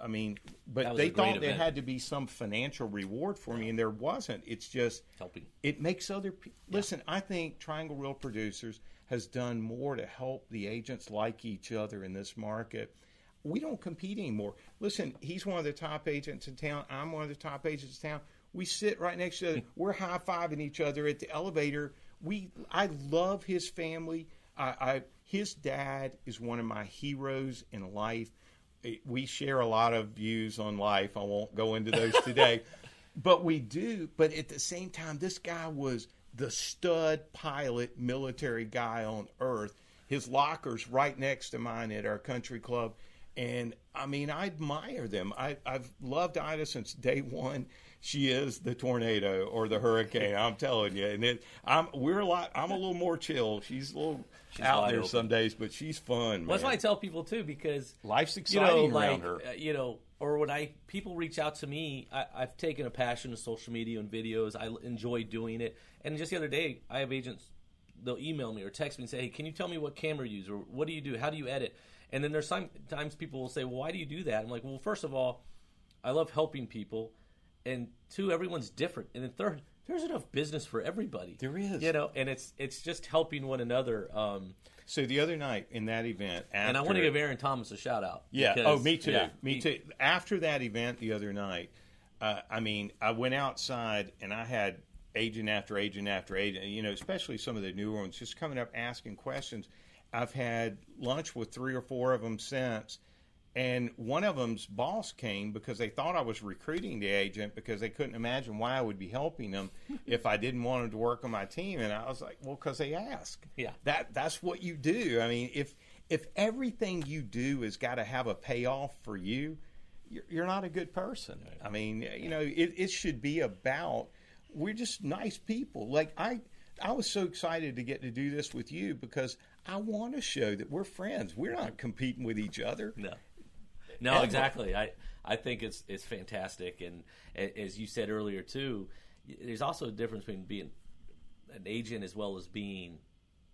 I mean, but they thought there had to be some financial reward for me, and there wasn't. It's just Helping. it makes other people listen. I think Triangle Real Producers has done more to help the agents like each other in this market. We don't compete anymore. Listen, he's one of the top agents in town. I'm one of the top agents in town. We sit right next to each other. We're high fiving each other at the elevator. We, I love his family. I, I, his dad is one of my heroes in life. Eh, we share a lot of views on life. I won't go into those [laughs] today, but we do. But at the same time, this guy was the stud pilot military guy on earth. His locker's right next to mine at our country club. And I mean, I admire them. I, I've loved Ida since day one. She is the tornado or the hurricane. I'm telling you. And it, I'm we're a lot. I'm a little more chill. She's a little She's out there open. some days, but she's fun. Well, that's man. why I tell people too, because Life's you know, exciting around like her. uh, you know, or when I people reach out to me, I, I've taken a passion to social media and videos. I enjoy doing it. And just the other day, I have agents. They'll email me or text me and say, "Hey, can you tell me what camera you use or what do you do? How do you edit?" And then there's sometimes people will say, "Well, why do you do that?" I'm like, "Well, first of all, I love helping people, and two, everyone's different, and then third, There's enough business for everybody. There is. you know, and it's it's just helping one another. Um, So the other night in that event, after, and I want to give Aaron Thomas a shout out. Yeah. because- oh, me too. yeah, me he- too. After that event the other night, uh, I mean, I went outside and I had agent after agent after agent. You know, especially some of the newer ones, just coming up asking questions. I've had lunch with three or four of them since. And one of them's boss came because they thought I was recruiting the agent because they couldn't imagine why I would be helping them [laughs] if I didn't want them to work on my team. And I was like, well, because they ask. Yeah. That that's what you do. I mean, if if everything you do has got to have a payoff for you, you're, you're not a good person. I mean, you know, it, it should be about we're just nice people. Like I, I was so excited to get to do this with you because I want to show that we're friends. We're not competing with each other. No, no, Ever. exactly. I I think it's it's fantastic, and as you said earlier too, there's also a difference between being an agent as well as being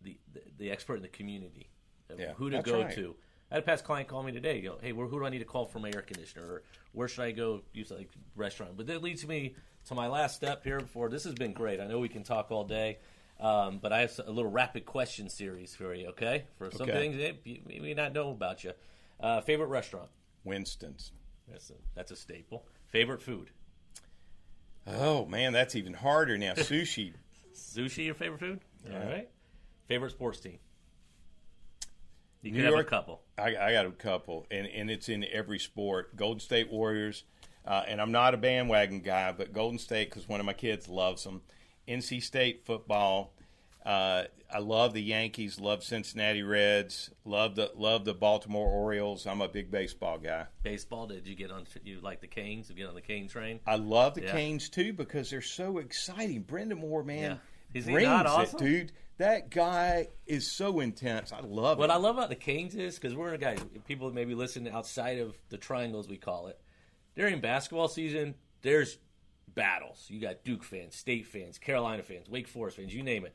the the, the expert in the community. Yeah, who to go right. to. I had a past client call me today. You know, hey, where, who do I need to call for my air conditioner? Or where should I go use like restaurant? But that leads me to my last step here. Before this has been great. I know we can talk all day. Um, but I have a little rapid question series for you, okay? For some Okay. things that you may not know about you. Uh, favorite restaurant? Winston's. That's a, that's a staple. Favorite food? Oh man, that's even harder now. [laughs] Sushi. Sushi, your favorite food? Yeah. All right. Favorite sports team? You New could have a couple. I, I got a couple, and, and it's in every sport. Golden State Warriors, uh, and I'm not a bandwagon guy, but Golden State because one of my kids loves them. NC State football. Uh, I love the Yankees. Love Cincinnati Reds. Love the love the Baltimore Orioles. I'm a big baseball guy. Baseball, did you get on, you like the Canes? You get on the Cane train? I love the Yeah. Canes too because they're so exciting. Brind'Amour, man, Yeah. Is he not it, awesome? dude. That guy is so intense. I love What it. I love about the Canes is because we're guys, people maybe listen outside of the triangles we call it. During basketball season, there's battles. You got Duke fans, State fans, Carolina fans, Wake Forest fans, you name it.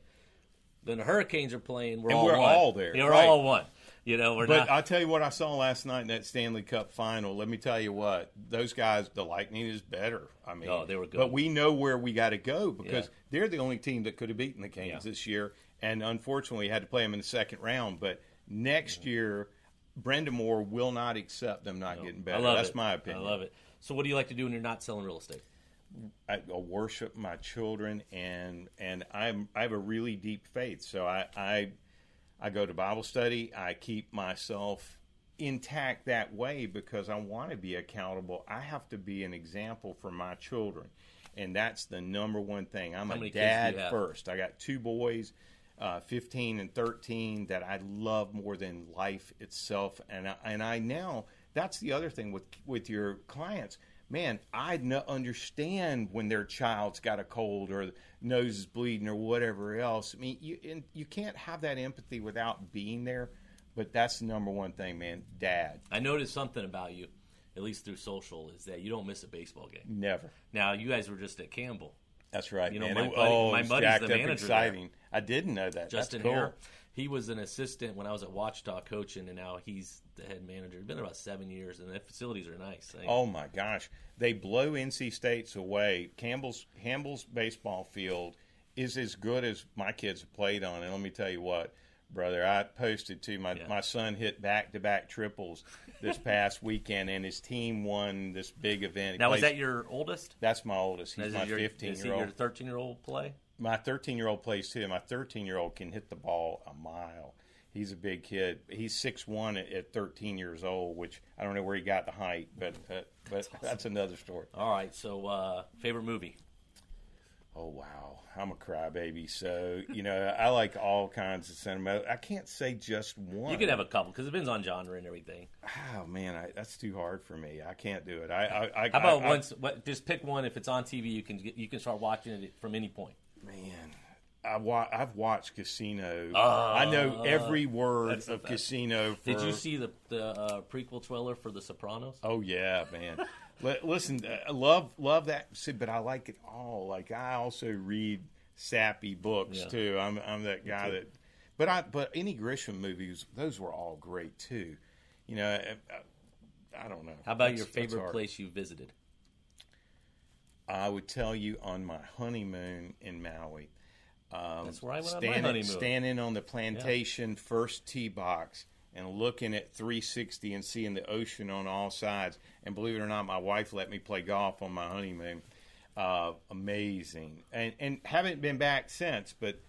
Then the Hurricanes are playing. We're And all we're one. all there, we're right. all one. You know, we're But not. I'll tell you what I saw last night in that Stanley Cup final. Let me tell you what those guys, the Lightning is better. I mean, Oh, they were good. But we know where we got to go because Yeah. they're the only team that could have beaten the Canes Yeah. this year, and unfortunately had to play them in the second round. But next year, Brind'Amour will not accept them not getting better. I That's it. my opinion. I love it. So, what do you like to do when you're not selling real estate? I, I worship my children, and and I'm I have a really deep faith. So I I, I go to Bible study. I keep myself intact that way because I want to be accountable. I have to be an example for my children, and that's the number one thing. I'm a many kids do dad first. I got two boys. Uh, 15 and 13 that I love more than life itself, and I, and I now that's the other thing with with your clients man, I n- understand when their child's got a cold or nose is bleeding or whatever else. I mean, you and you can't have that empathy without being there. but that's the number one thing, man. Dad, I noticed something about you, at least through social, is that you don't miss a baseball game. never. Now you guys were just at Campbell. That's right, You know, man. my buddy- oh, my buddy's the manager exciting. I didn't know that. Justin That's cool. Haire. He was an assistant when I was at Watchdog coaching, and now he's the head manager. He's been there about seven years, and the facilities are nice. Oh my gosh, they blow NC State's away. Campbell's Campbell's baseball field is as good as my kids have played on. And let me tell you what, brother, I posted to my Yeah. my son hit back to back triples this [laughs] past weekend, and his team won this big event. Now, is that your oldest? That's my oldest. He's my it your- 15 is year your old. 13 year old play? My 13 year old plays too. My 13 year old can hit the ball a mile. He's a big kid. He's six one at 13 years old, which I don't know where he got the height, but uh, but that's another story. All right. So, uh, favorite movie? Oh wow, I'm a crybaby. So you know, I like all kinds of cinema. I can't say just one. You can have a couple because it depends on genre and everything. Oh man, I, that's too hard for me. I can't do it. I, I, I How about once? What, just pick one. If it's on TV, you can get, you can start watching it from any point. Man, I wa- I've watched Casino. Uh, I know every word of. Casino. For, Did you see the the uh, prequel trailer for The Sopranos? Oh yeah, man. Li- Listen, I love love that, but I like it all. Like I also read sappy books Yeah. too. I'm I'm that guy that. But I but any Grisham movies, those were all great too. You know, I, I, I don't know. How about That's- your favorite place you visited? I would tell you on my honeymoon in Maui. Um, That's where I went on my standing, honeymoon. Standing on the plantation first tee box and looking at 360 and seeing the ocean on all sides. And believe it or not, my wife let me play golf on my honeymoon. Uh, amazing. And, and haven't been back since, but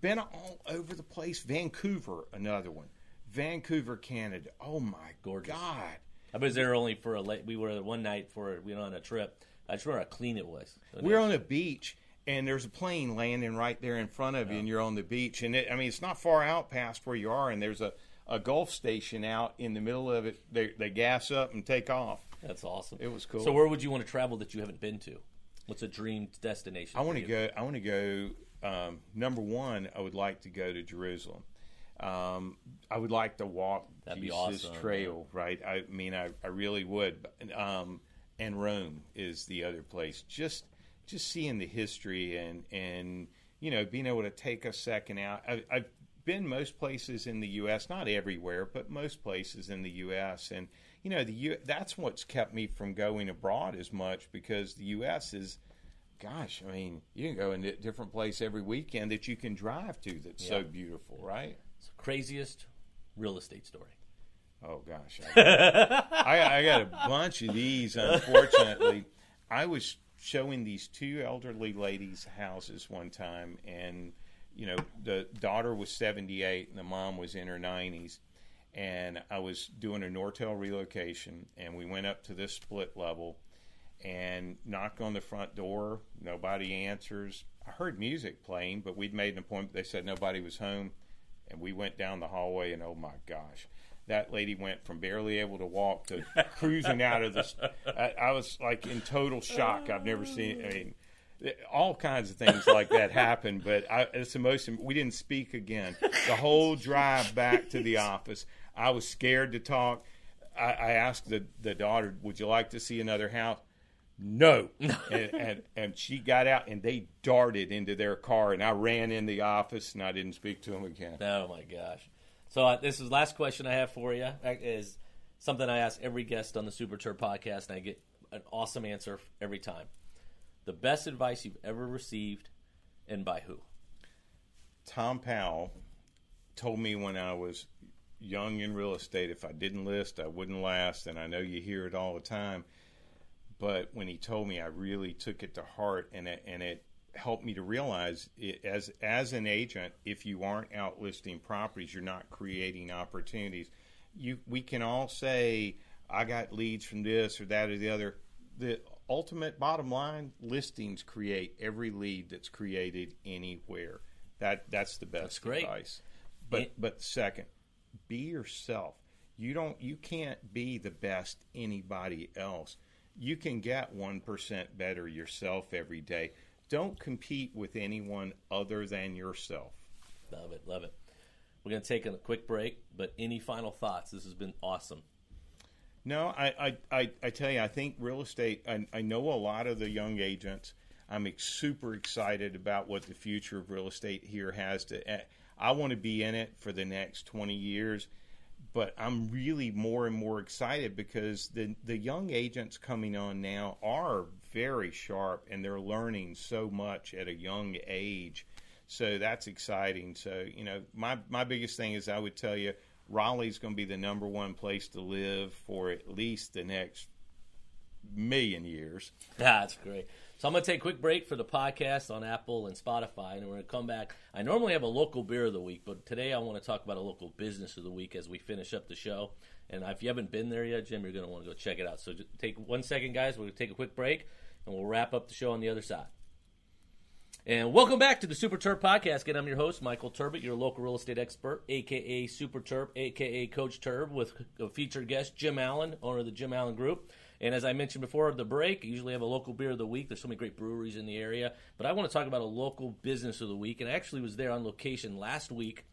been all over the place. Vancouver, another one. Vancouver, Canada. Oh my Gorgeous. God. I was there only for a late. We were there one night for we went on a trip. I just remember how clean it was. We're on a beach, and there's a plane landing right there in front of you, and you're on the beach. And it, I mean, it's not far out past where you are, and there's a, a Gulf station out in the middle of it. They, they gas up and take off. That's awesome. It was cool. So, where would you want to travel that you haven't been to? What's a dream destination? I want to go. I want to go. Um, number one, I would like to go to Jerusalem. Um, I would like to walk That'd Jesus awesome, Trail. Right. I mean, I, I really would. Um, and Rome is the other place. Just just seeing the history and and you know being able to take a second out. I, I've been most places in the U.S. Not everywhere, but most places in the U.S. And you know the U, that's what's kept me from going abroad as much because the U.S. is gosh, I mean, you can go in a different place every weekend that you can drive to that's so beautiful, right? craziest real estate story. Oh gosh, I, I, I got a bunch of these. Unfortunately, I was showing these two elderly ladies houses one time, and you know the daughter was seventy eight and the mom was in her nineties, and I was doing a Nortel relocation, and we went up to this split level, and knock on the front door. Nobody answers. I heard music playing, but we'd made an appointment. They said nobody was home, and we went down the hallway, and oh my gosh, that lady went from barely able to walk to cruising out of this. I, I was like in total shock. I've never seen. I mean. All kinds of things like that happened, but I, it's the most. We didn't speak again. The whole drive back to the office, I was scared to talk. I, I asked the, the daughter, "Would you like to see another house?" No, [laughs] and, and and she got out and they darted into their car, and I ran in the office and I didn't speak to them again. Oh my gosh! So uh, this is the last question I have for you is something I ask every guest on the Super Terb podcast, and I get an awesome answer every time. The best advice you've ever received, and by who? Tom Powell told me when I was young in real estate, if I didn't list, I wouldn't last, and I know you hear it all the time. But when he told me, I really took it to heart, and it, and it helped me to realize it, as as an agent, if you aren't out listing properties, you're not creating opportunities. You we can all say I got leads from this or that or the other. The ultimate bottom line, listings create every lead that's created anywhere. That that's the best That's great. advice. But but second, be yourself. You don't you can't be the best anybody else. You can get 1% better yourself every day. Don't compete with anyone other than yourself. Love it, love it. We're going to take a quick break, but any final thoughts? This has been awesome. No, I, I, I, I tell you, I think real estate, I, I know a lot of the young agents. I'm ex- super excited about what the future of real estate here has to. eh, I want to be in it for the next 20 years, but I'm really more and more excited because the, the young agents coming on now are very sharp and they're learning so much at a young age. So that's exciting. So, you know, my, my biggest thing is I would tell you Raleigh's going to be the number one place to live for at least the next million years. That's great. So I'm going to take a quick break for the podcast on Apple and Spotify, and we're going to come back. I normally have a local beer of the week, but today I want to talk about a local business of the week as we finish up the show. And if you haven't been there yet, Jim, you're going to want to go check it out. So take one second, guys. We're going to take a quick break, and we'll wrap up the show on the other side. And welcome back to the Super Terb Podcast. Again, I'm your host, Michael Turbot, your local real estate expert, aka Super Terb, aka Coach Terb, with a featured guest, Jim Allen, owner of the Jim Allen Group. And as I mentioned before the break, I usually have a local beer of the week. There's so many great breweries in the area. But I want to talk about a local business of the week. And I actually was there on location last week.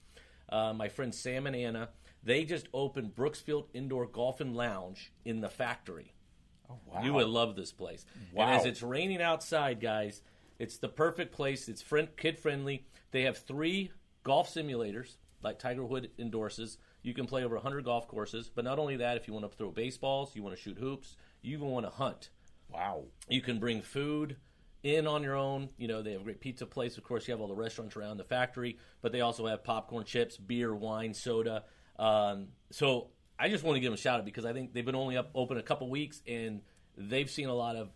Uh, my friend Sam and Anna, they just opened Brookfields Indoor Golf and Lounge in the factory. Oh, wow. You would love this place. Wow. And as it's raining outside, guys, it's the perfect place. It's friend, kid friendly. They have three golf simulators, like Tiger Wood endorses. You can play over 100 golf courses. But not only that, if you want to throw baseballs, you want to shoot hoops, you even want to hunt. Wow. You can bring food in on your own. You know, they have a great pizza place. Of course, you have all the restaurants around the factory, but they also have popcorn, chips, beer, wine, soda. Um, so I just want to give them a shout out because I think they've been only up open a couple weeks and they've seen a lot of.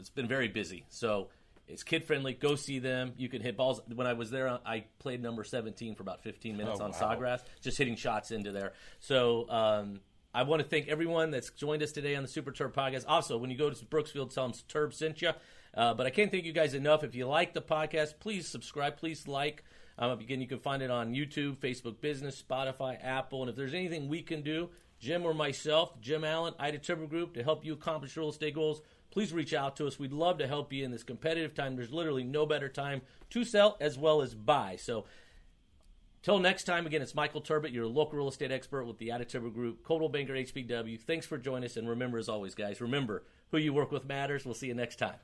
It's been very busy. So it's kid friendly. Go see them. You can hit balls. When I was there, I played number 17 for about 15 minutes Oh, on wow. Sawgrass, just hitting shots into there. So um, I want to thank everyone that's joined us today on the Super Terb podcast. Also, when you go to Brookfields, tell them Terb sent you. Uh, but I can't thank you guys enough. If you like the podcast, please subscribe. Please like. Um, again, you can find it on YouTube, Facebook Business, Spotify, Apple. And if there's anything we can do, Jim or myself, Jim Allen, Ida Turbo Group, to help you accomplish real estate goals, please reach out to us. We'd love to help you in this competitive time. There's literally no better time to sell as well as buy. So Till next time, again, it's Michael Turbot, your local real estate expert with the Additiva Group, Coldwell Banker HPW. Thanks for joining us, and remember, as always, guys, remember who you work with matters. We'll see you next time.